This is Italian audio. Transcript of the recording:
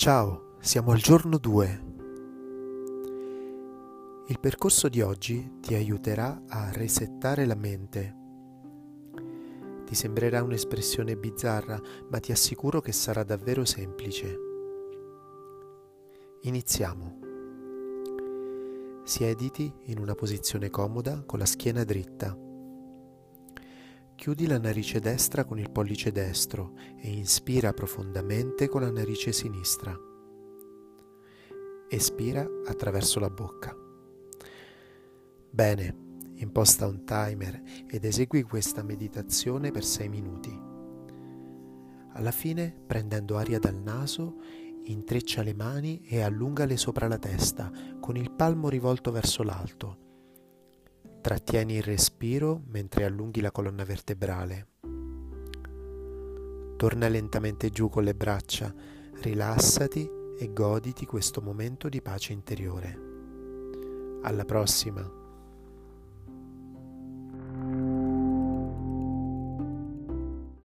Ciao, siamo al giorno 2. Il percorso di oggi ti aiuterà a resettare la mente. Ti sembrerà un'espressione bizzarra, ma ti assicuro che sarà davvero semplice. Iniziamo. Siediti in una posizione comoda con la schiena dritta. Chiudi la narice destra con il pollice destro e inspira profondamente con la narice sinistra. Espira attraverso la bocca. Bene, imposta un timer ed esegui questa meditazione per 6 minuti. Alla fine, prendendo aria dal naso, intreccia le mani e allungale sopra la testa con il palmo rivolto verso l'alto Trattieni il respiro mentre allunghi la colonna vertebrale. Torna lentamente giù con le braccia, rilassati e goditi questo momento di pace interiore. Alla prossima!